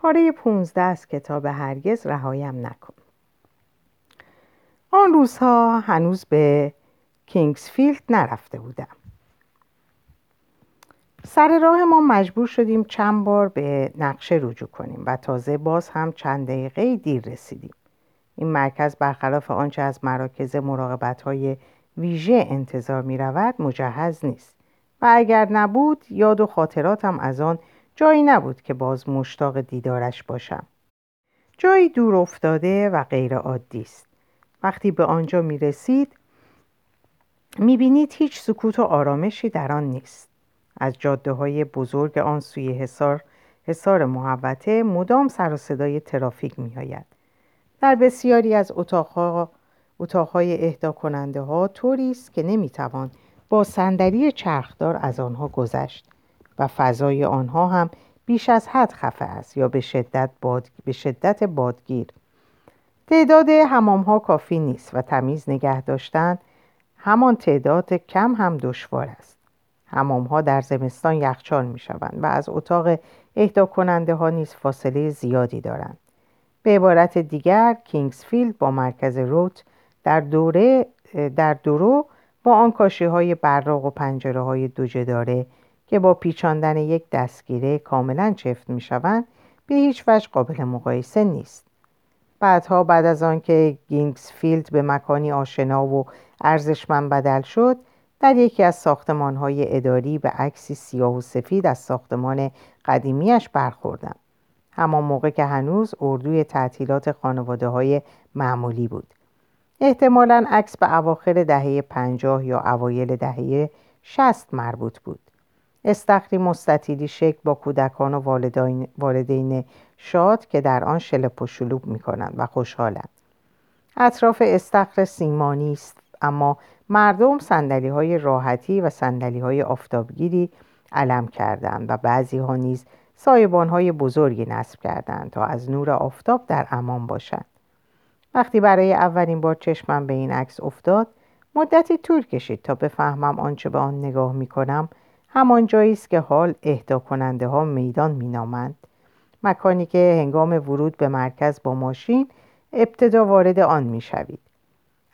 پاره پونزده از کتاب هرگز رهایم نکن. آن روزها هنوز به کینگسفیلد نرفته بودم. سر راه ما مجبور شدیم چند بار به نقشه رجوع کنیم و تازه باز هم چند دقیقه دیر رسیدیم. این مرکز برخلاف آنچه از مراکز مراقبت های ویژه انتظار می رود مجهز نیست. و اگر نبود یاد و خاطراتم از آن جایی نبود که باز مشتاق دیدارش باشم. جایی دور افتاده و غیر عادی است. وقتی به آنجا می رسید می بینید هیچ سکوت و آرامشی در آن نیست. از جاده های بزرگ آن سوی حصار حصار محوطه مدام سر و صدای ترافیک می آید. در بسیاری از اتاقها اتاقهای اهدا کننده ها طوری است که نمی‌توان با صندلی چرخدار از آنها گذشت. و فضای آنها هم بیش از حد خفه است یا به شدت, باد... به شدت بادگیر. تعداد حمام ها کافی نیست و تمیز نگه داشتن همان تعداد کم هم دشوار است. حمام ها در زمستان یخچال می شوند و از اتاق اهدا کننده ها نیز فاصله زیادی دارند. به عبارت دیگر کینگسفیلد با مرکز روت در دوره در دورو با آن کاشی های براق و پنجره های دوجداره که با پیچاندن یک دستگیره کاملا چفت می شوند به هیچ وجه قابل مقایسه نیست. بعدها بعد از آنکه کینگسفیلد به مکانی آشنا و ارزشمند بدل شد در یکی از ساختمان های اداری به عکسی سیاه و سفید از ساختمان قدیمیش برخوردم. همان موقع که هنوز اردوی تعطیلات خانواده های معمولی بود. احتمالا عکس به اواخر دهه پنجاه یا اوایل دهه شست مربوط بود. استخری مستطیلی شکل با کودکان و والدین, والدین شاد که در آن شلپ و شلوب می کنند و خوشحالند. اطراف استخر سیمانی است اما مردم سندلی های راحتی و سندلی های آفتابگیری علم کردند و بعضی ها نیز سایبان های بزرگی نصب کردند تا از نور آفتاب در امان باشند. وقتی برای اولین بار چشمم به این عکس افتاد مدتی طول کشید تا بفهمم آنچه به آن نگاه می کنم همان جایی است که حال اهدا کننده ها میدان مینامند. مکانی که هنگام ورود به مرکز با ماشین ابتدا وارد آن می‌شوید.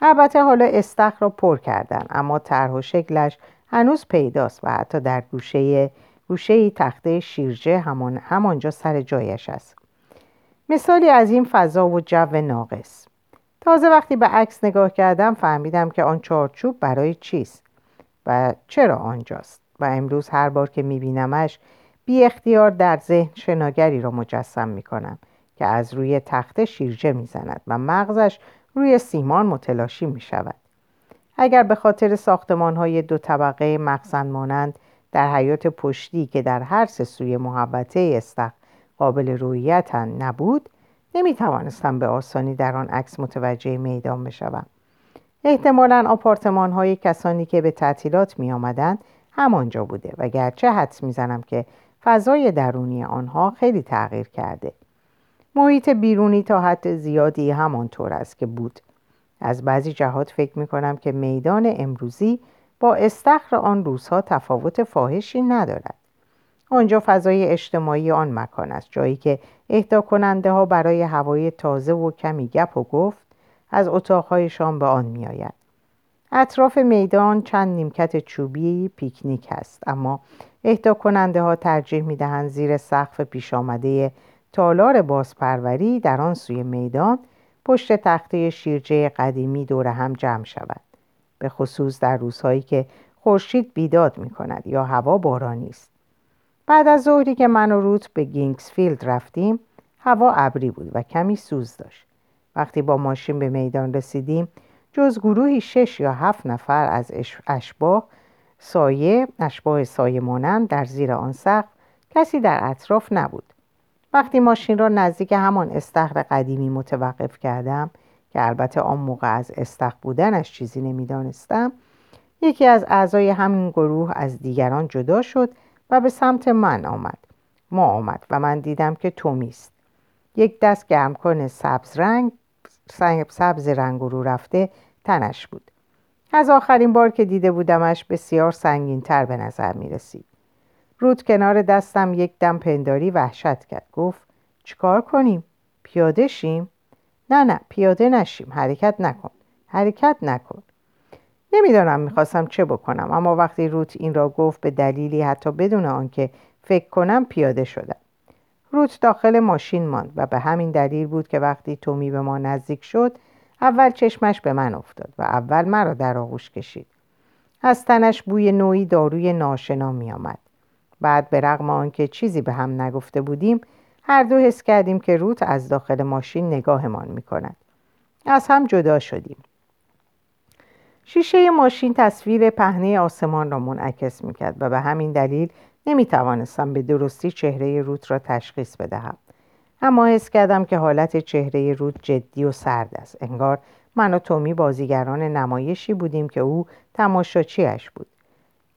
البته حالا استخر را پر کردن اما طرح و شکلش هنوز پیداست و حتی در گوشه گوشه تخته شیرجه همان همانجا سر جایش است. مثالی از این فضا و جو ناقص. تازه وقتی به عکس نگاه کردم فهمیدم که آن چارچوب برای چیست و چرا آنجاست. و امروز هر بار که میبینمش بی اختیار در ذهن شناگری را مجسم می‌کنم که از روی تخته شیرجه می‌زند و مغزش روی سیمان متلاشی می‌شود. اگر به خاطر ساختمان های دو طبقه مخزن مانند در حیات پشتی که در هر سه سوی محبته استخ قابل رویت نبود نمی توانستم به آسانی در آن عکس متوجه میدان بشوم. احتمالا آپارتمان های کسانی که به تعطیلات می آمدن همانجا بوده و گرچه حدس می‌زنم که فضای درونی آنها خیلی تغییر کرده. محیط بیرونی تا حد زیادی همانطور است که بود. از بعضی جهات فکر می کنم که میدان امروزی با استخر آن روزها تفاوت فاحشی ندارد. آنجا فضای اجتماعی آن مکان است جایی که اهدا کننده ها برای هوای تازه و کمی گپ و گفت از اتاقهایشان به آن می آید. اطراف میدان چند نیمکت چوبی پیکنیک است اما اهدا کننده ها ترجیح می دهند زیر سقف پیش آمده تالار بازپروری در آن سوی میدان پشت تخته شیرجه قدیمی دور هم جمع شود به خصوص در روزهایی که خورشید بیداد می کند یا هوا بارانی است. بعد از ظهری که من و روت به کینگسفیلد رفتیم هوا ابری بود و کمی سوز داشت. وقتی با ماشین به میدان رسیدیم جز گروهی شش یا هفت نفر از اشباح سایه اشباح سایه مانند در زیر آن سقف کسی در اطراف نبود. وقتی ماشین را نزدیک همان استخر قدیمی متوقف کردم که البته آن موقع از استخر بودنش چیزی نمی‌دانستم یکی از اعضای همین گروه از دیگران جدا شد و به سمت من آمد. ما آمد و من دیدم که تومی است. یک دست گرمکن سبز رنگ سبز رنگ رو رفته تنش بود. از آخرین بار که دیده بودمش بسیار سنگین تر به نظر می رسید رود کنار دستم یک دم پنداری وحشت کرد. گفت چیکار کنیم؟ پیاده شیم؟ نه نه پیاده نشیم. حرکت نکن. حرکت نکن. نمی‌دانم می‌خواستم چه بکنم اما وقتی روت این را گفت به دلیلی حتی بدون آنکه فکر کنم پیاده شدم. روت داخل ماشین ماند و به همین دلیل بود که وقتی تومی به ما نزدیک شد اول چشمش به من افتاد و اول مرا در آغوش کشید از تنش بوی نوعی داروی ناشنا می آمد. بعد به رغم آنکه چیزی به هم نگفته بودیم هر دو حس کردیم که روت از داخل ماشین نگاهمان می کند. از هم جدا شدیم. شیشه ماشین تصویر پهنه آسمان را منعکس می کرد و به همین دلیل نمی توانستم به درستی چهره روت را تشخیص بدهم. اما حس کردم که حالت چهره رود جدی و سرد است. انگار من و تومی بازیگران نمایشی بودیم که او تماشاچیش بود.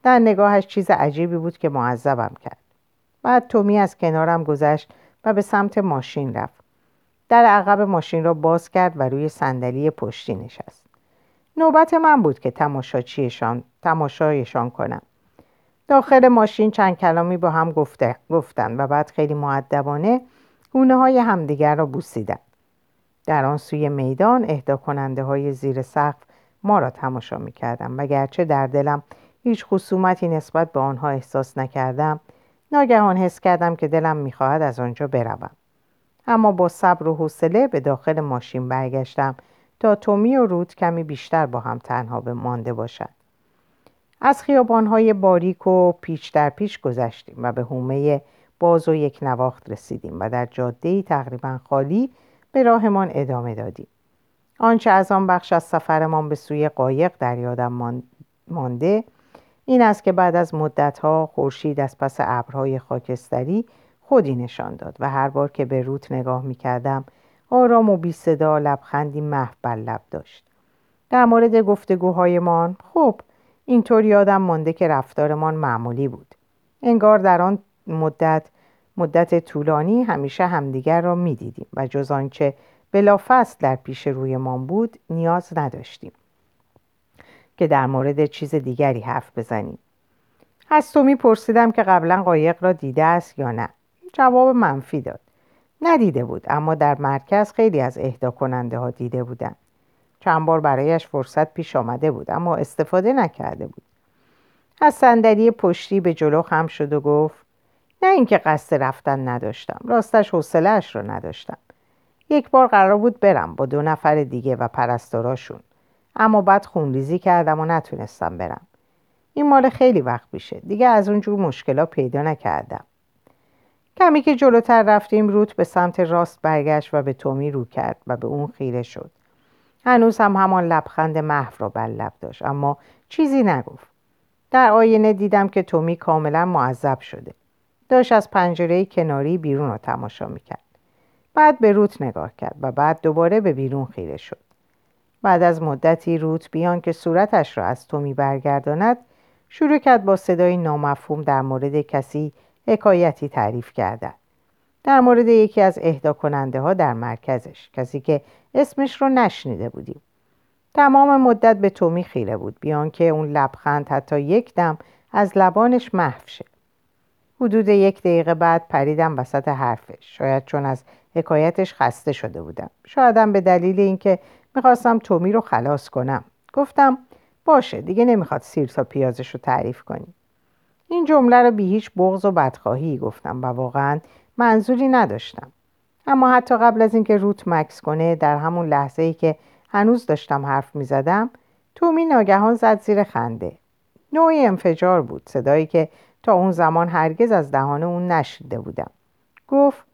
در نگاهش چیز عجیبی بود که معذبم کرد. بعد تومی از کنارم گذشت و به سمت ماشین رفت. در عقب ماشین را باز کرد و روی صندلی پشتی نشست. نوبت من بود که تماشاچیشان تماشایشان کنم. داخل ماشین چند کلامی با هم گفته گفتن و بعد خیلی معدبانه گونه های همدیگر را بوسیدن. در آن سوی میدان اهدا کننده های زیر سقف ما را تماشا می کردم و گرچه در دلم هیچ خصومتی نسبت به آنها احساس نکردم ناگهان حس کردم که دلم می‌خواهد از آنجا بروم. اما با صبر و حوصله به داخل ماشین برگشتم تا تومی و رود کمی بیشتر با هم تنها به مانده باشد از خیابانهای باریک و پیچ در پیچ گذشتیم و به حومه باز و یک نواخت رسیدیم و در جاده تقریبا خالی به راهمان ادامه دادیم. آنچه از آن بخش از سفرمان به سوی قایق در یادم مانده این است که بعد از مدتها خورشید از پس ابرهای خاکستری خودی نشان داد و هر بار که به روت نگاه می کردم آرام و بی صدا لبخندی محو لب داشت. در مورد گفتگوهایمان خب اینطور یادم مانده که رفتارمان معمولی بود. انگار در آن مدت مدت طولانی همیشه همدیگر را می‌دیدیم و جز آنچه بلافصل در پیش رویمان بود نیاز نداشتیم که در مورد چیز دیگری حرف بزنیم. از تو میپرسیدم که قبلا قایق را دیده است یا نه. جواب منفی داد. ندیده بود اما در مرکز خیلی از اهدا کننده ها دیده بودن چند بار برایش فرصت پیش آمده بود اما استفاده نکرده بود. از صندلی پشتی به جلو خم شد و گفت نه اینکه قصد رفتن نداشتم راستش حوصلهاش رو نداشتم. یک بار قرار بود برم با دو نفر دیگه و پرستاراشون اما بعد خونریزی کردم و نتونستم برم. این مال خیلی وقت میشه دیگه از اونجور مشکلا پیدا نکردم. کمی که جلوتر رفتیم روت به سمت راست برگشت و به تومی رو کرد و به اون خیره شد. هنوز هم همان لبخند محو را بر لب داشت اما چیزی نگفت. در آینه دیدم که تومی کاملا معذب شده. داشت از پنجره کناری بیرون رو تماشا می‌کرد. بعد به روت نگاه کرد و بعد دوباره به بیرون خیره شد. بعد از مدتی روت بیان که صورتش را از تومی برگرداند شروع کرد با صدای نامفهوم در مورد کسی حکایتی تعریف کردن. در مورد یکی از اهدا کننده ها در مرکزش. کسی که اسمش رو نشنیده بودیم. تمام مدت به تومی خیره بود بیان که اون لبخند حتی یک دم از لبانش محو شه. حدود یک دقیقه بعد پریدم وسط حرفش. شاید چون از حکایتش خسته شده بودم. شایدم به دلیل اینکه می‌خواستم تومی رو خلاص کنم. گفتم باشه دیگه نمی‌خواد سیر تا پیازش رو تعریف کنی. این جمله رو بی هیچ بغض و بدخواهی گفتم و واقعا منظوری نداشتم. اما حتی قبل از اینکه روت مکس کنه در همون لحظه ای که هنوز داشتم حرف می‌زدم تومی ناگهان زد زیر خنده. نوعی انفجار بود صدایی که تا اون زمان هرگز از دهان اون نشیده بودم. گفت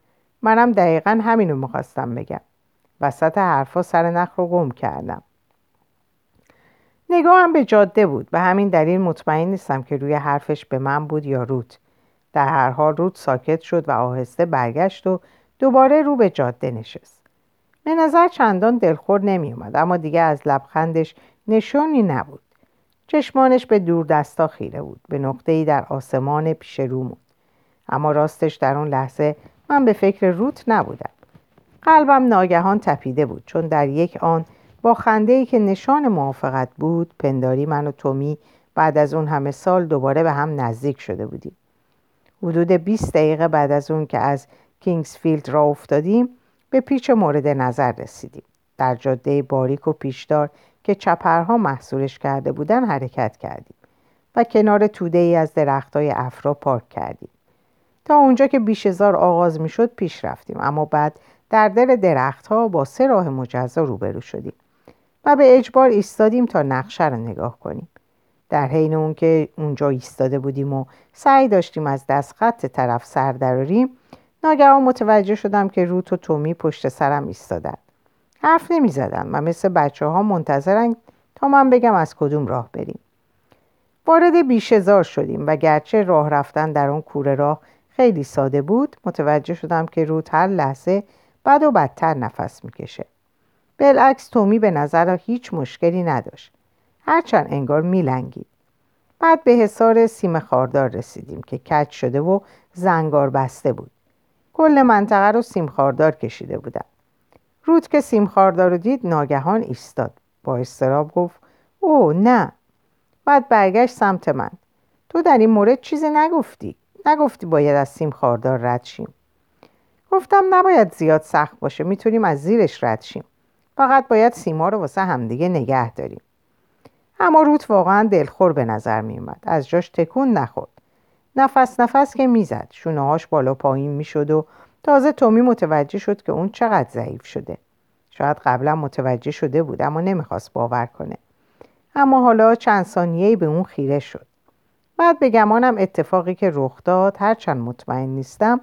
منم دقیقا همینو می‌خواستم بگم. وسط حرفا سر نخ رو گم کردم. نگاهم به جاده بود. به همین دلیل مطمئن نیستم که روی حرفش به من بود یا روت. در هر حال روت ساکت شد و آهسته برگشت و دوباره رو به جاده نشست. به نظر چندان دلخور نمی اومد اما دیگه از لبخندش نشانی نبود. چشمانش به دور دستا خیره بود به نقطه ای در آسمان پیش رو بود اما راستش در اون لحظه من به فکر روت نبودم. قلبم ناگهان تپیده بود چون در یک آن با خنده ای که نشان موافقت بود پنداری من و تومی بعد از اون همه سال دوباره به هم نزدیک شده بودیم. حدود 20 دقیقه بعد از اون که از کینگسفیلد را افتادیم به پیچ مورد نظر رسیدیم. در جاده باریک و پیشدار که چپرها محصولش کرده بودن حرکت کردیم و کنار توده ای از درختای افرا پارک کردیم. تا اونجا که بیشزار آغاز می شد پیش رفتیم اما بعد در دل درختها با سه راه مجزا روبرو شدیم و به اجبار ایستادیم تا نقشه را نگاه کنیم. در حین اون که اونجا ایستاده بودیم و سعی داشتیم از دست خط طرف سر دراریم ناگهان متوجه شدم که روت و تومی پشت سرم ایستادن. حرف نمی زدن و مثل بچه ها منتظرن تا من بگم از کدوم راه بریم. وارد بیشزار شدیم و گرچه راه رفتن در اون کوره راه خیلی ساده بود متوجه شدم که روت هر لحظه بد و بدتر نفس می‌کشه. بالعکس تومی به نظر هیچ مشکلی نداشت. هرچند انگار میلنگید. بعد به حصار سیم خاردار رسیدیم که کج شده و زنگار بسته بود. کل منطقه رو سیم خاردار کشیده بودم رود که سیم خاردار رو دید ناگهان ایستاد. با استراب گفت او نه. بعد برگشت سمت من. تو در این مورد چیزی نگفتی. نگفتی باید از سیم خاردار رد شیم. گفتم نباید زیاد سخت باشه. می‌تونیم از زیرش رد شیم. فقط باید سیما رو واسه همدیگه نگه داریم. اما روت واقعا دلخور به نظر میومد از جاش تکون نخورد. نفس نفس که می‌زد. شونه هاش بالا پایین می‌شد و تازه تومی متوجه شد که اون چقدر ضعیف شده. شاید قبلا متوجه شده بود اما نمی‌خواست باور کنه. اما حالا چند ثانیه‌ای به اون خیره شد. بعد به گمانم اتفاقی که رخ داد هرچند مطمئن نیستم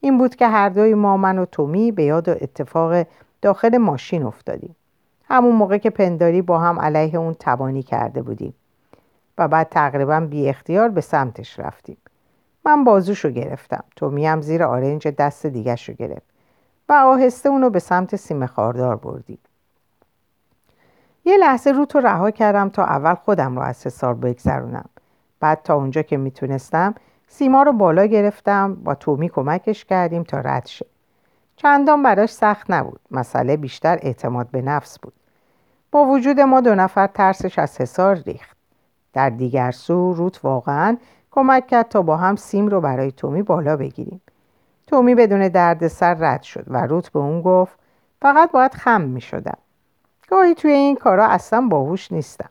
این بود که هر دوی ما من و تومی به یاد اتفاق داخل ماشین افتادیم. همون موقع که پنداری با هم علیه اون تبانی کرده بودیم و بعد تقریبا بی اختیار به سمتش رفتیم. من بازوشو گرفتم. تومی هم زیر آرنج دست دیگرشو رو گرفت و آهسته اونو به سمت سیم خاردار بردیم. یه لحظه رو تو رها کردم تا اول خودم رو از حسار بگذرونم. بعد تا اونجا که می‌تونستم سیما رو بالا گرفتم با تومی کمکش کردیم تا رد شه. چندان براش سخت نبود. مسئله بیشتر اعتماد به نفس بود. با وجود ما دو نفر ترسش از حسار ریخت. در دیگر سو روت واقعا کمک کرد تا با هم سیم رو برای تومی بالا بگیریم. تومی بدون دردسر رد شد و روت به اون گفت فقط باید خم می شدم گاهی توی این کارا اصلا باهوش نیستم.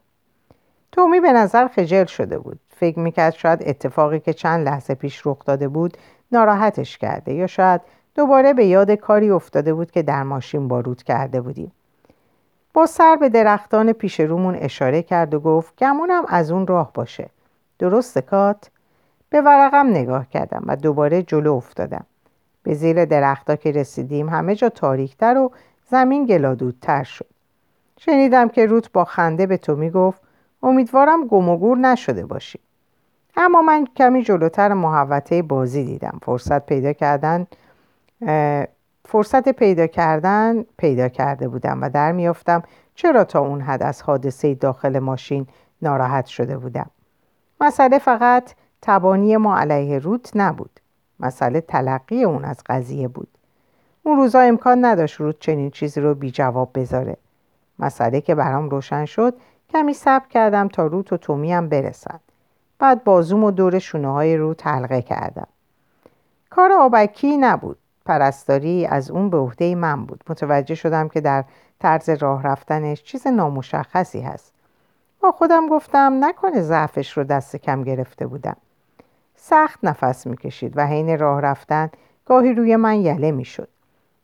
تومی به نظر خجل شده بود. فکر می‌کرد شاید اتفاقی که چند لحظه پیش رخ داده بود ناراحتش کرده یا شاید دوباره به یاد کاری افتاده بود که در ماشین بارود کرده بودیم. با سر به درختان پیش رومون اشاره کرد و گفت گمونم از اون راه باشه. درست کات؟ به ورقم نگاه کردم و دوباره جلو افتادم. به زیر درختا که رسیدیم همه جا تاریکتر و زمین گلادودتر شد. شنیدم که روت با خنده به تو می‌گفت امیدوارم گم و گور نشده باشی. اما من کمی جلوتر محوطه بازی دیدم. فرصت پیدا کردن فرصت پیدا کردن پیدا کرده بودم و در میافتم چرا تا اون حد از حادثه داخل ماشین ناراحت شده بودم؟ مسئله فقط تبانی ما علیه روت نبود. مسئله تلقی اون از قضیه بود. اون روزا امکان نداشت روت چنین چیزی رو بی جواب بذاره. مسئله که برام روشن شد کمی صبر کردم تا روت و تومی هم برسن. بعد بازوم و دور شونه های رو تلقه کردم. کار آبکی نبود. پرستاری از اون به عهده من بود. متوجه شدم که در طرز راه رفتنش چیز نامشخصی هست. با خودم گفتم نکنه ضعفش رو دست کم گرفته بودم. سخت نفس می‌کشید و حین راه رفتن گاهی روی من یله می‌شد.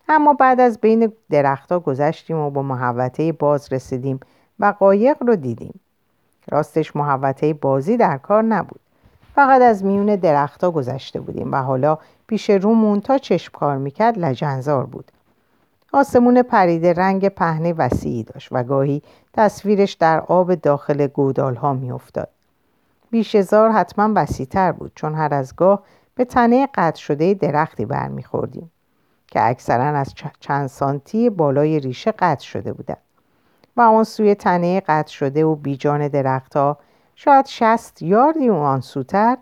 اما بعد از بین درختها گذشتیم و با محوطه باز رسیدیم و قایق رو دیدیم. راستش محوطه بازی در کار نبود. فقط از میون درختها گذشته بودیم و حالا پیش رومون تا چشم کار می‌کرد لجنزار بود. آسمون پریده رنگ پهنه وسیعی داشت و گاهی تصویرش در آب داخل گودال ها میافتاد بیشزار حتما وسیعتر بود چون هر از گاه به تنه قطع شده درختی برمیخوردیم که اکثرا از چند سانتی بالای ریشه قطع شده بودند. و آن سوی تنه قطع شده و بیجان درختها شاید شست یاردی و آن سوتر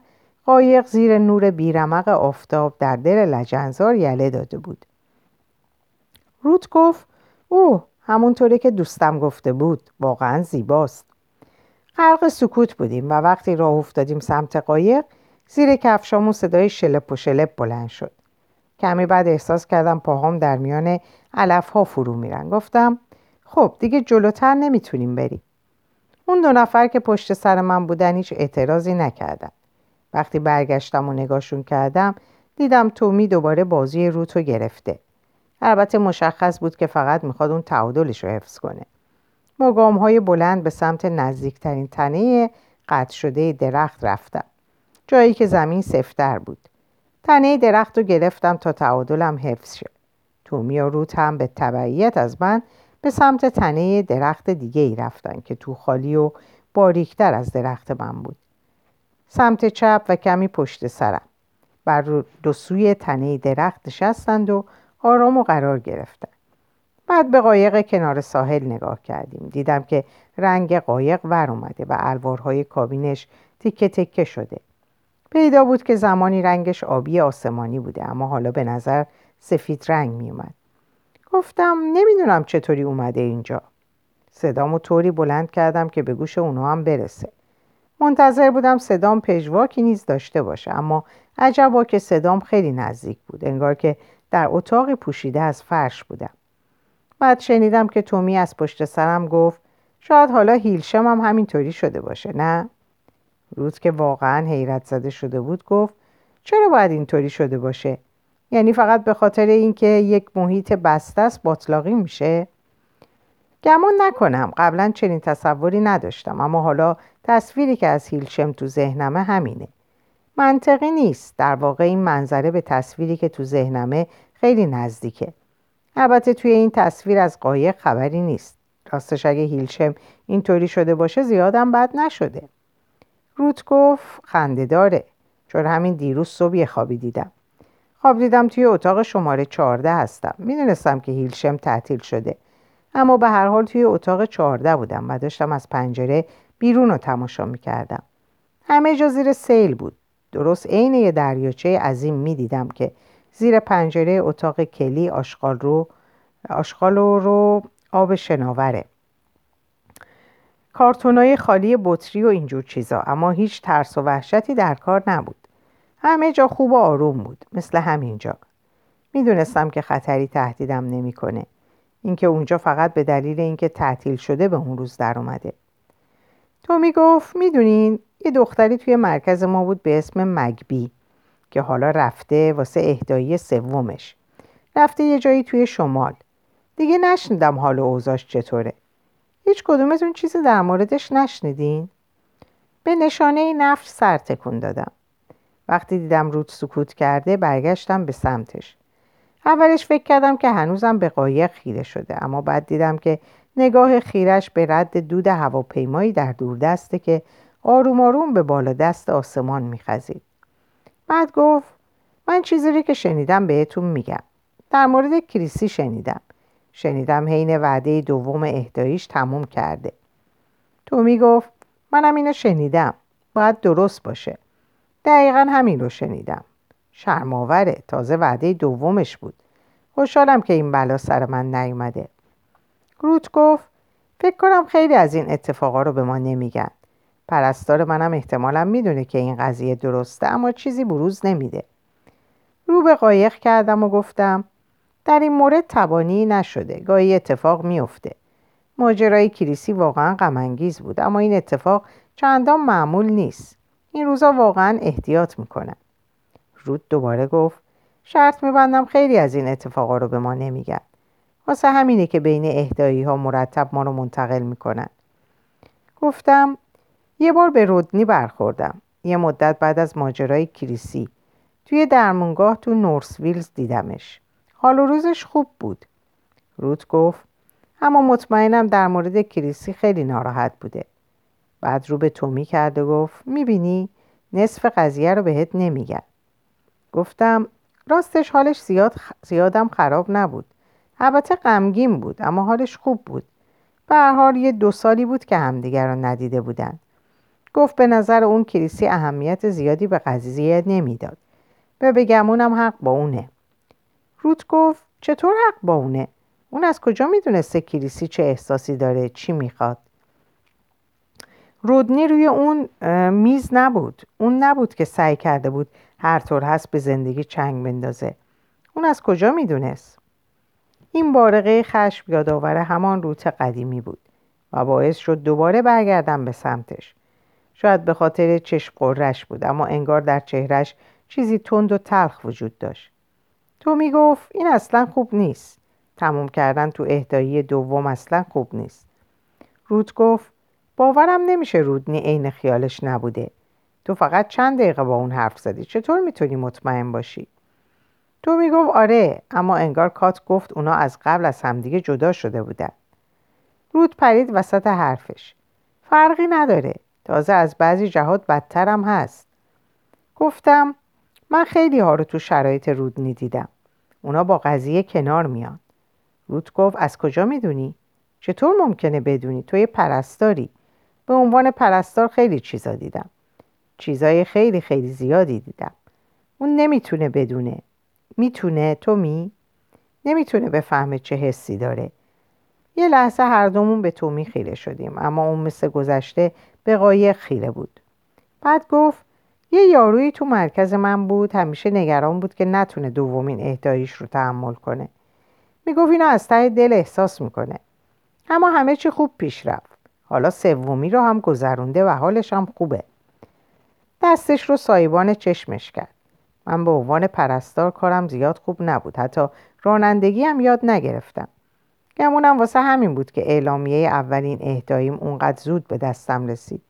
قایق زیر نور بیرمق آفتاب در دل لجنزار یله داده بود. روت گفت او همونطوری که دوستم گفته بود واقعا زیباست. غرق سکوت بودیم و وقتی راه افتادیم سمت قایق زیر کفشامون صدای شلپ و شلپ بلند شد. کمی بعد احساس کردم پاهام در میان علف ها فرو میرن. گفتم خب دیگه جلوتر نمی‌تونیم بریم. اون دو نفر که پشت سر من بودن هیچ اعتراضی نکردن. وقتی برگشتم و نگاشون کردم دیدم تومی دوباره بازی روتو گرفته. البته مشخص بود که فقط می‌خواد اون تعادلش رو حفظ کنه. گام های بلند به سمت نزدیکترین تنه قطع شده درخت رفتم جایی که زمین سفتر بود. تنه درخت رو گرفتم تا تعادلم حفظ شه. تومی و روت هم به تبعیت از من به سمت تنه درخت دیگه ای رفتن که تو خالی و باریکتر از درخت من بود. سمت چپ و کمی پشت سرم. بر دو سوی تنه درخت نشستند و آرام و قرار گرفتن. بعد به قایق کنار ساحل نگاه کردیم. دیدم که رنگ قایق ور اومده و الوارهای کابینش تکه تکه شده. پیدا بود که زمانی رنگش آبی آسمانی بوده اما حالا به نظر سفید رنگ می اومد. گفتم نمی‌دونم چطوری اومده اینجا. صدامو طوری بلند کردم که به گوش اونو هم برسه. منتظر بودم صدام پژواکی نیز داشته باشه اما عجبا که صدام خیلی نزدیک بود انگار که در اتاقی پوشیده از فرش بودم. بعد شنیدم که تومی از پشت سرم گفت شاید حالا هیلشم هم همینطوری شده باشه نه؟ روز که واقعا حیرت زده شده بود گفت چرا باید اینطوری شده باشه؟ یعنی فقط به خاطر اینکه یک محیط بسته است باطلاقی میشه. گمون نکنم قبلا چنین تصوری نداشتم اما حالا تصویری که از هیلشم تو ذهنمه همینه. منطقی نیست. در واقع این منظره به تصویری که تو ذهنمه خیلی نزدیکه. البته توی این تصویر از قایق خبری نیست. راستش اگه هیلشم اینطوری شده باشه زیادم بد نشده. روت گفت خنده داره. چون همین دیروز صبح خوابی دیدم. خواب دیدم توی اتاق شماره چارده هستم. می‌دونستم که هیلشم تعطیل شده. اما به هر حال توی اتاق چارده بودم و داشتم از پنجره بیرون رو تماشا می‌کردم. همه جا زیر سیل بود. درست عین یه دریاچه عظیم می‌دیدم که زیر پنجره اتاق کلی آشغال رو آشغال رو آب شناوره. کارتونای خالی بطری و اینجور چیزا. اما هیچ ترس و وحشتی در کار نبود. همه جا خوب و آروم بود مثل همینجا. می‌دونستم که خطری تهدیدم نمی‌کنه. اینکه اونجا فقط به دلیل اینکه تعطیل شده به اون روز در اومده تو می‌گفت می‌دونین یه دختری توی مرکز ما بود به اسم مگبی که حالا رفته واسه اهدایی سومش. رفته یه جایی توی شمال. دیگه نشنیدم حال اوزاش چطوره. هیچ کدومتون چیزی در موردش نشنیدین؟ به نشانه نفت سر تکون دادم. وقتی دیدم رود سکوت کرده برگشتم به سمتش. اولش فکر کردم که هنوزم به قایق خیره شده اما بعد دیدم که نگاه خیرش به رد دود هواپیمایی در دوردسته که آروم آروم به بالا دست آسمان میخزید. بعد گفت من چیزی که شنیدم بهتون میگم. در مورد کریسی شنیدم. شنیدم حین وعده دوم اهداییش تموم کرده. تو می‌گفت منم اینو شنیدم. باید درست باشه. دقیقا همین رو شنیدم. شرماوره تازه وعده دومش بود. خوشحالم که این بلا سر من نیومده. روت گفت فکر کنم خیلی از این اتفاقا رو به ما نمیگن. پرستار منم احتمالا می‌دونه که این قضیه درسته اما چیزی بروز نمیده. رو به قایق کردم و گفتم در این مورد تبانی نشده گاهی اتفاق میافته. ماجرای کریسی واقعا غمانگیز بود اما این اتفاق چندان معمول نیست. این روزا واقعا احتیاط می‌کنن رود دوباره گفت شرط میبندم خیلی از این اتفاقا رو به ما نمیگن. واسه همینه که بین اهدایی ها مرتب ما رو منتقل می‌کنن. گفتم یه بار به رودنی برخوردم. یه مدت بعد از ماجرای کریسی. توی درمونگاه تو نورس ویلز دیدمش. حال و روزش خوب بود. رود گفت اما مطمئنم در مورد کریسی خیلی ناراحت بوده. بعد رو به تومی کرد و گفت می‌بینی نصف قضیه رو بهت نمیگن گفتم راستش حالش زیاد زیادم خراب نبود البته غمگین بود اما حالش خوب بود به حال یه دو سالی بود که همدیگر رو ندیده بودن گفت به نظر اون کریسی اهمیت زیادی به قضیه نمی‌داد و به گمونم حق با اونه روت گفت چطور حق با اونه؟ اون از کجا می‌دونسته کریسی چه احساسی داره؟ چی می‌خواد؟ رودنی روی اون میز نبود. اون نبود که سعی کرده بود هر طور هست به زندگی چنگ بندازه. اون از کجا می‌دونست؟ این بارقه خشم یادآور همان روت قدیمی بود و باعث شد دوباره برگردم به سمتش. شاید به خاطر چشم قررش بود اما انگار در چهرش چیزی تند و تلخ وجود داشت. تو می‌گفت این اصلا خوب نیست. تموم کردن تو اهدایی دوم اصلا خوب نیست. رود گفت باورم نمیشه رودنی عین خیالش نبوده. تو فقط چند دقیقه با اون حرف زدی؟ چطور می‌تونی مطمئن باشی؟ تو می‌گفت آره اما انگار کات گفت اونا از قبل از همدیگه جدا شده بودن. رود پرید وسط حرفش. فرقی نداره. تازه از بعضی جهات بدترم هست. گفتم من خیلی ها رو تو شرایط رودنی دیدم. اونا با قضیه کنار میان. رود گفت از کجا می‌دونی؟ چطور ممکنه بدونی؟ توی پرستاری. به عنوان پرستار خیلی چیزا دیدم. چیزای خیلی خیلی زیادی دیدم. اون نمی‌تونه بدونه. می‌تونه تو می؟ نمی‌تونه بفهمه چه حسی داره. یه لحظه هر دومون به تومی خیره شدیم اما اون مثل گذشته به قایق خیره بود. بعد گفت یه یارویی تو مرکز من بود همیشه نگران بود که نتونه دومین اهداییش رو تحمل کنه. می‌گفت اینو از ته دل احساس می‌کنه. اما همه چی خوب پیش رفت. حالا سومی رو هم گذرونده و حالش هم خوبه. دستش رو سایبان چشمش کرد. من به عنوان پرستار کارم زیاد خوب نبود. حتی رانندگی هم یاد نگرفتم. گمونم واسه همین بود که اعلامیه اولین اهداییم اونقدر زود به دستم رسید.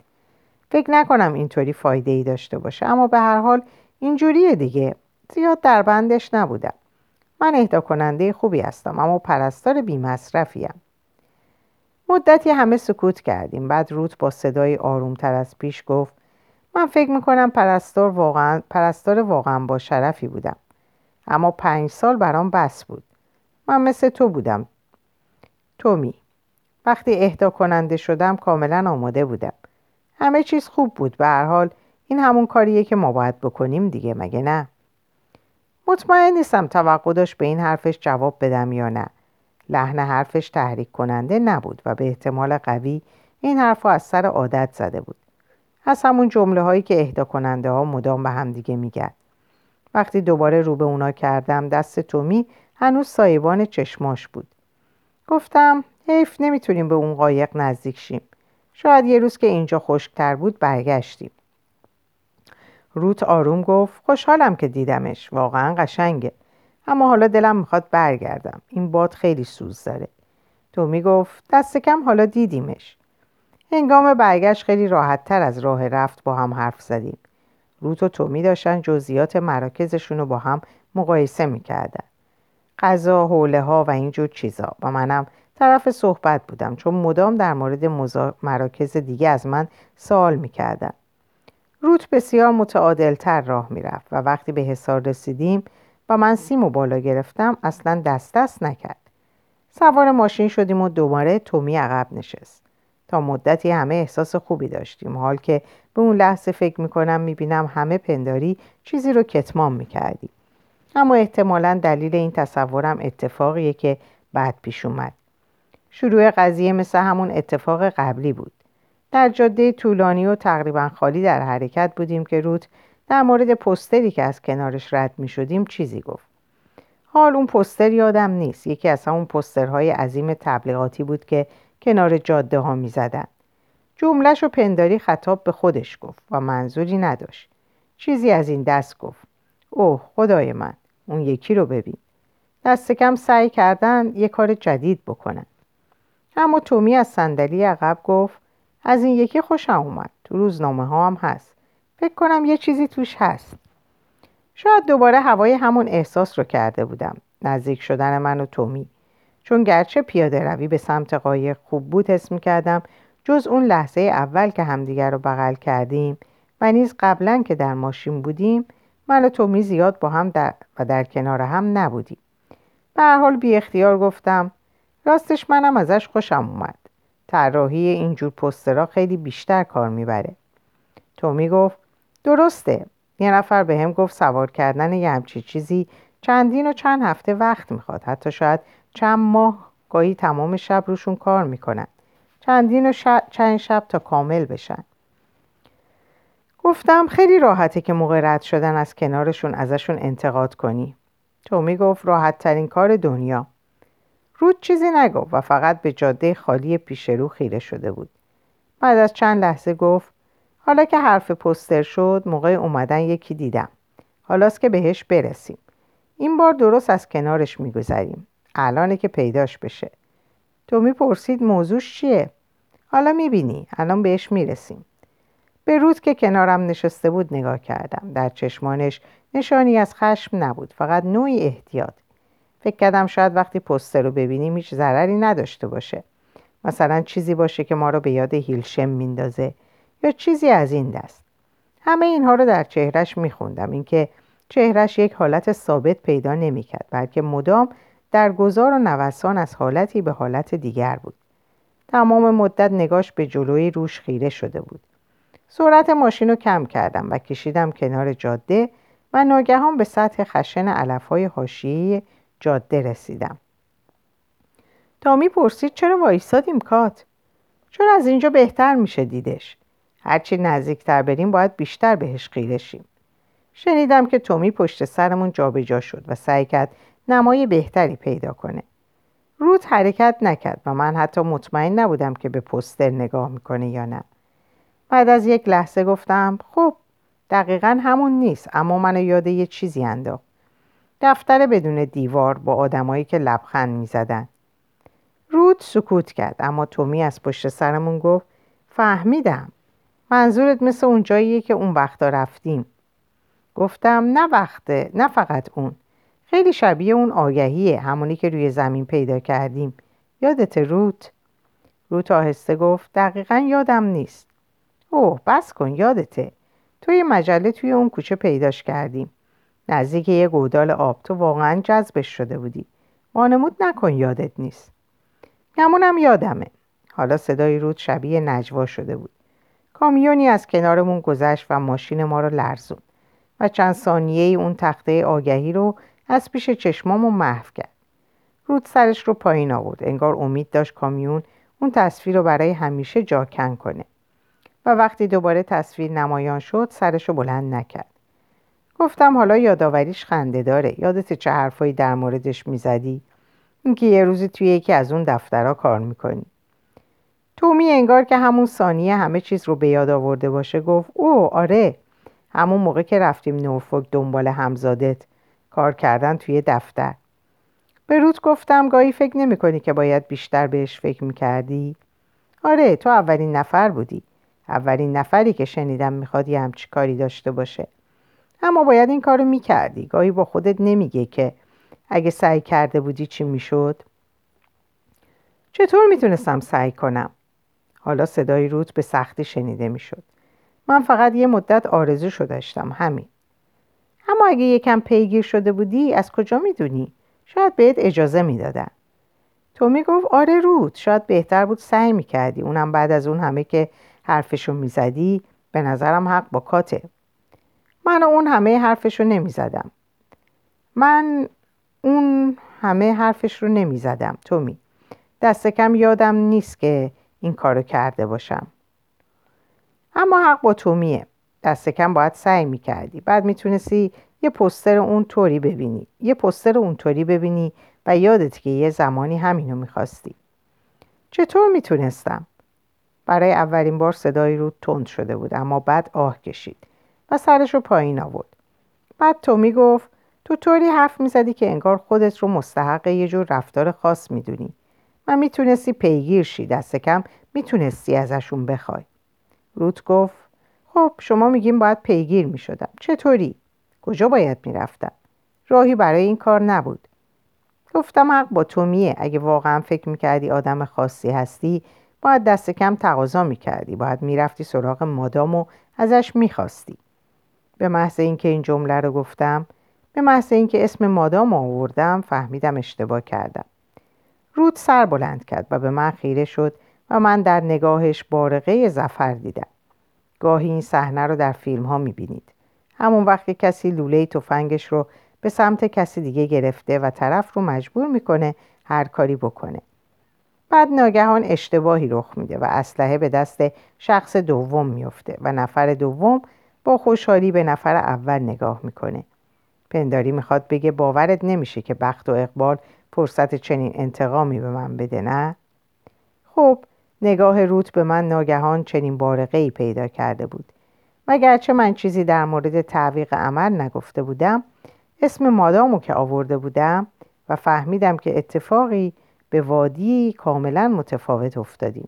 فکر نکنم اینطوری فایده ای داشته باشه اما به هر حال اینجوریه دیگه. زیاد در بندش نبودم. من اهدا کننده خوبی هستم اما پرستار بیمصرفیم. مدتی همه سکوت کردیم. بعد روت با صدای آرومتر از پیش گفت من فکر می‌کنم پرستار واقعا, پرستار واقعا با شرفی بودم. اما پنج سال برام بس بود. من مثل تو بودم. تومی وقتی اهدا کننده شدم کاملا آماده بودم. همه چیز خوب بود. به هر حال این همون کاریه که ما باید بکنیم دیگه مگه نه؟ مطمئن نیستم توقع داشت به این حرفش جواب بدم یا نه. لحن حرفش تحریک کننده نبود و به احتمال قوی این حرف از سر عادت زده بود. از همون جمله هایی که اهدا کننده ها مدام به هم دیگه میگن. وقتی دوباره رو به اونا کردم دست تومی هنوز سایبان چشماش بود. گفتم حیف نمی‌تونیم به اون قایق نزدیک شیم. شاید یه روز که اینجا خشکتر بود برگشتیم. روت آروم گفت خوشحالم که دیدمش. واقعا قشنگه. اما حالا دلم می‌خواد برگردم. این باد خیلی سوز داره. تو می‌گفت دست کم حالا دیدیمش. هنگام برگشت خیلی راحت تر از راه رفت با هم حرف زدیم. روت و تومی داشتن جزئیات مراکزشون رو با هم مقایسه می‌کردن. غذا، حوله ها و اینجور چیزا. و منم طرف صحبت بودم چون مدام در مورد مراکز دیگه از من سوال می‌کردن. روت بسیار متعادلتر راه می‌رفت و وقتی به حصار رسیدیم و من سیم بالا گرفتم اصلا دست دست نکرد. سوار ماشین شدیم و دوباره تومی عقب نشست. تا مدتی همه احساس خوبی داشتیم. حال که به اون لحظه فکر می‌کنم می‌بینم همه پنداری چیزی رو کتمان می‌کردیم اما احتمالا دلیل این تصورم اتفاقیه که بعد پیش اومد. شروع قضیه مثل همون اتفاق قبلی بود. در جاده طولانی و تقریبا خالی در حرکت بودیم که روت در مورد پستری که از کنارش رد می شدیم چیزی گفت. حال اون پستر یادم نیست. یکی از همون پسترهای عظیم تبلیغاتی بود که کنار جاده ها می زدن. جملش و پنداری خطاب به خودش گفت و منظوری نداشت. چیزی از این دست گفت. اوه خدای من اون یکی رو ببین. دست کم سعی کردن یه کار جدید بکنن. اما تومی از صندلی عقب گفت از این یکی خوشم اومد. تو روزنامه ها هم هست. فکر کنم یه چیزی توش هست. شاید دوباره هوای همون احساس رو کرده بودم. نزدیک شدن من و تومی. چون گرچه پیاده روی به سمت قایق خوب بود حس کردم جز اون لحظه اول که همدیگر رو بغل کردیم و نیز قبلا که در ماشین بودیم من و تومی زیاد با هم در و در کنار هم نبودیم. به هر حال بی اختیار گفتم راستش منم ازش خوشم اومد. طراحی اینجور پسترها خیلی بیشتر کار می‌بره. تومی گفت درسته. یه نفر به هم گفت سوار کردن یه همچی چیزی چندین و چند هفته وقت می‌خواد. حتی شاید چند ماه گاهی تمام شب روشون کار می‌کنن. چندین و چند شب تا کامل بشن. گفتم خیلی راحته که موقع رد شدن از کنارشون ازشون انتقاد کنی. تومی گفت راحت ترین کار دنیا. رود چیزی نگفت و فقط به جاده خالی پیش رو خیره شده بود. بعد از چند لحظه گفت حالا که حرف پستر شد موقع اومدن یکی دیدم. حالاست که بهش برسیم. این بار درست از کنارش میگذریم. الانه که پیداش بشه. تو می‌پرسید موضوعش چیه؟ حالا می‌بینی. الان بهش می‌رسیم. به رود که کنارم نشسته بود نگاه کردم. در چشمانش نشانی از خشم نبود. فقط نوعی احتیاط. فکر کردم شاید وقتی پستر رو ببینیم هیچ ضرری نداشته باشه. مثلا چیزی باشه که ما رو به یاد هیلشم میندازه. یا چیزی از این دست. همه اینها رو در چهرش میخوندم. اینکه چهرش یک حالت ثابت پیدا نمی‌کرد بلکه مدام در گذار و نوسان از حالتی به حالت دیگر بود. تمام مدت نگاش به جلوی روش خیره شده بود. سرعت ماشین رو کم کردم و کشیدم کنار جاده و ناگهان به سطح خشن علفهای حاشیه جاده رسیدم. تامی پرسید چرا وایستادیم کات؟ چون از اینجا بهتر میشه دیدش؟ هرچی نزدیکتر بریم باید بیشتر بهش خیره شیم. شنیدم که تومی پشت سرمون جابجا شد و سعی کرد نمای بهتری پیدا کنه. روت حرکت نکرد و من حتی مطمئن نبودم که به پستر نگاه می‌کنه یا نه. بعد از یک لحظه گفتم خب دقیقا همون نیست اما منو یاد یه چیزی انداخت. دفتر بدون دیوار با آدمایی که لبخند می‌زدن. رود سکوت کرد اما تومی از پشت سرمون گفت فهمیدم. منظورت مثل اون جاییه که اون وقتا رفتیم. گفتم نه وقته نه فقط اون. خیلی شبیه اون آگهیه همونی که روی زمین پیدا کردیم. یادت روت؟ روت آهسته گفت دقیقا یادم نیست. اوه بس کن یادته. تو یه مجله توی اون کوچه پیداش کردیم. نزدیک یه گودال آب. تو واقعا جذبش شده بودی. وانمود نکن یادت نیست. گمونم یادمه. حالا صدای رود شبیه نجوا شده بود. کامیونی از کنارمون گذشت و ماشین ما رو لرزون و چند ثانیه اون تخته آگهی رو از پیش چشمامو محو کرد. رود سرش رو پایین آورد. انگار امید داشت کامیون اون تصویر رو برای همیشه جاکن کنه. و وقتی دوباره تصویر نمایان شد سرش رو بلند نکرد. گفتم حالا یادآوریش خنده داره. یادت چه حرفایی در موردش می‌زدی؟ اینکه یه روزی توی یکی از اون دفترها کار می‌کنی. تومی انگار که همون ثانیه همه چیز رو به یاد آورده باشه گفت او آره همون موقع که رفتیم نورفوک دنبال همزادت کار کردن توی دفتر به روت گفتم گاهی فکر نمی کنی که باید بیشتر بهش فکر می‌کردی؟ آره تو اولین نفر بودی اولین نفری که شنیدم می‌خواد یه همچی کاری داشته باشه اما باید این کارو می‌کردی گاهی با خودت نمیگه که اگه سعی کرده بودی چی می‌شد؟ چطور می‌تونستم سعی کنم؟ حالا صدای روت به سختی شنیده می‌شد. من فقط یه مدت آرزو داشتم همین. اما اگه یکم پیگیر شده بودی از کجا می‌دونی؟ شاید بهت اجازه می‌دادن. تو می‌گفت آره رود شاید بهتر بود سعی می‌کردی. اونم بعد از اون همه که حرفشو می‌زدی به نظرم حق با کاته. من اون همه حرفش رو نمی‌زدم. من اون همه حرفش رو نمی‌زدم تومی. دست کم یادم نیست که این کارو کرده باشم. اما حق با تومیه دست کم باید سعی می‌کردی. بعد می‌تونستی یه پستر اونطوری ببینی. یه پستر اونطوری ببینی و یادت که یه زمانی همینو می‌خواستی. چطور می‌تونستم؟ برای اولین بار صدای رو تند شده بود اما بعد آه کشید و سرش رو پایین آورد. بعد تو می‌گفت تو طوری حرف می‌زدی که انگار خودت رو مستحق یه جور رفتار خاص می‌دونی. و می‌تونستی پیگیر شی دست کم می‌تونستی ازشون بخوای. روت گفت خب شما میگیم باید پیگیر می‌شدم. چطوری؟ کجا باید می‌رفتم؟ راهی برای این کار نبود. گفتم حق با تو میه اگه واقعا فکر می‌کردی آدم خاصی هستی باید دست کم تقاضا می‌کردی. باید می‌رفتی سراغ مادام و ازش می‌خواستی. به محض اینکه این جمله رو گفتم به محض اینکه اسم مادام آوردم فهمیدم اشتباه کردم. رود سر بلند کرد و به من خیره شد و من در نگاهش بارقه زفر دیدم. گاهی این صحنه رو در فیلم ها می‌بینید. همون وقت که کسی لوله تفنگش رو به سمت کسی دیگه گرفته و طرف رو مجبور می‌کنه هر کاری بکنه. بعد ناگهان اشتباهی رخ میده و اسلحه به دست شخص دوم میفته و نفر دوم با خوشحالی به نفر اول نگاه می‌کنه. پنداری می‌خواد بگه باورت نمیشه که بخت و اقبال فرصت چنین انتقامی به من بده نه؟ خب نگاه روت به من ناگهان چنین بارقه ای پیدا کرده بود. و گرچه من چیزی در مورد تعویق عمل نگفته بودم اسم مادامو که آورده بودم و فهمیدم که اتفاقی به وادی کاملا متفاوت افتادیم.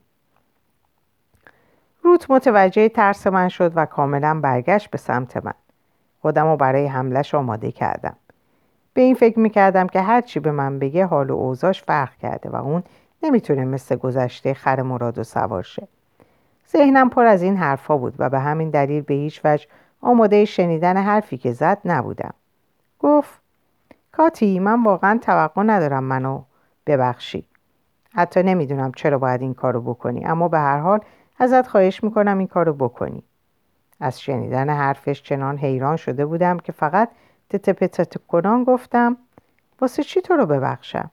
روت متوجه ترس من شد و کاملا برگشت به سمت من. خودم رو برای حملش آماده کردم. به این فکر می‌کردم که هرچی به من بگه حال و اوضاش فرق کرده و اون نمی‌تونه مثل گذشته خر مراد و سوار شه. ذهنم پر از این حرفا بود و به همین دلیل به هیچ وجه آماده شنیدن حرفی که زد نبودم. گفت کاتی من واقعا توقع ندارم منو ببخشی. حتی نمی‌دونم چرا باید این کارو بکنی اما به هر حال ازت خواهش می‌کنم این کارو بکنی. از شنیدن حرفش چنان حیران شده بودم که فقط تتپ کنان گفتم واسه چی تو رو ببخشم؟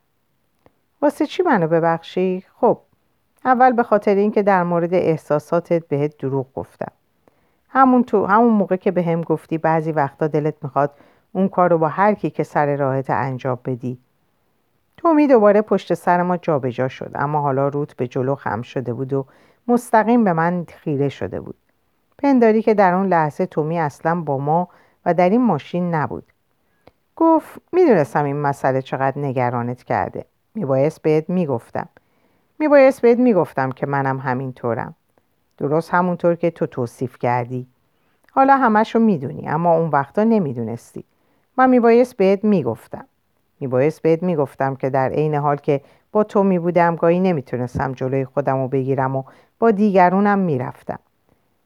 واسه چی منو ببخشی؟ خب اول به خاطر اینکه در مورد احساساتت بهت دروغ گفتم. همون تو همون موقع که به هم گفتی بعضی وقتا دلت می‌خواد اون کار رو با هر کی که سر راهت انجام بدی. تومی دوباره پشت سر ما جابجا جا شد اما حالا روت به جلو خم شده بود و مستقیم به من خیره شده بود. پنداری که در اون لحظه تومی اصلا با ما و در این ماشین نبود. گفت می‌دونستم این مسئله چقدر نگرانت کرده. میبایست بهت می‌گفتم. میبایست بهت می‌گفتم که منم همینطورم. درست همونطور که تو توصیف کردی. حالا همشو می‌دونی اما اون وقتا نمی‌دونستی. من میبایست بهت می‌گفتم. میبایست بهت می‌گفتم که در عین حال که با تو میبودم گاهی نمی‌تونستم جلوی خودم رو بگیرم و با دیگرونم می‌رفتم.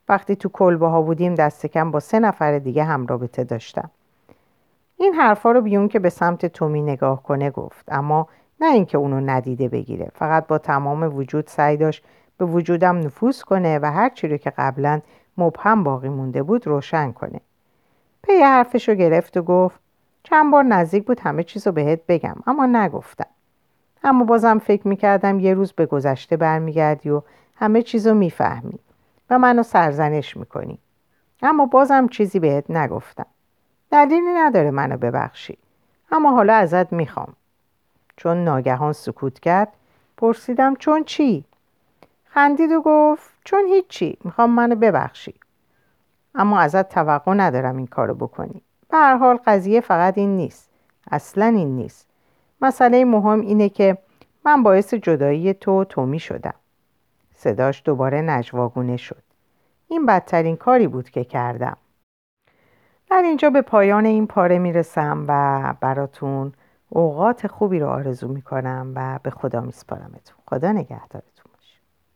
وقتی تو کلبه ها بودیم دست کم با سه نفر دیگه هم رابطه داشتم. این حرفا رو بیون که به سمت تومی نگاه کنه گفت اما نه اینکه اونو ندیده بگیره. فقط با تمام وجود سعی داشت به وجودم نفوذ کنه و هر چی رو که قبلا مبهم باقی مونده بود روشن کنه. پی حرفش رو گرفت و گفت چند بار نزدیک بود همه چیز رو بهت بگم اما نگفتم. اما بازم فکر می‌کردم یه روز به گذشته برمیگردی و همه چیز رو می‌فهمی. و منو سرزنش می‌کنی. اما بازم چیزی بهت نگفتم. دلیلی نداره منو ببخشی. اما حالا ازت می‌خوام. چون ناگهان سکوت کرد پرسیدم چون چی؟ خندید و گفت چون هیچی می‌خوام منو ببخشی. اما ازت توقع ندارم این کارو بکنی. به هر حال قضیه فقط این نیست. اصلا این نیست. مسئله مهم اینه که من باعث جدایی تو تومی شدم. صداش دوباره نجواگونه شد. این بدترین کاری بود که کردم. در اینجا به پایان این پاره می‌رسم و براتون اوقات خوبی رو آرزو می‌کنم و به خدا میسپارمتون. خدا نگهدارتون.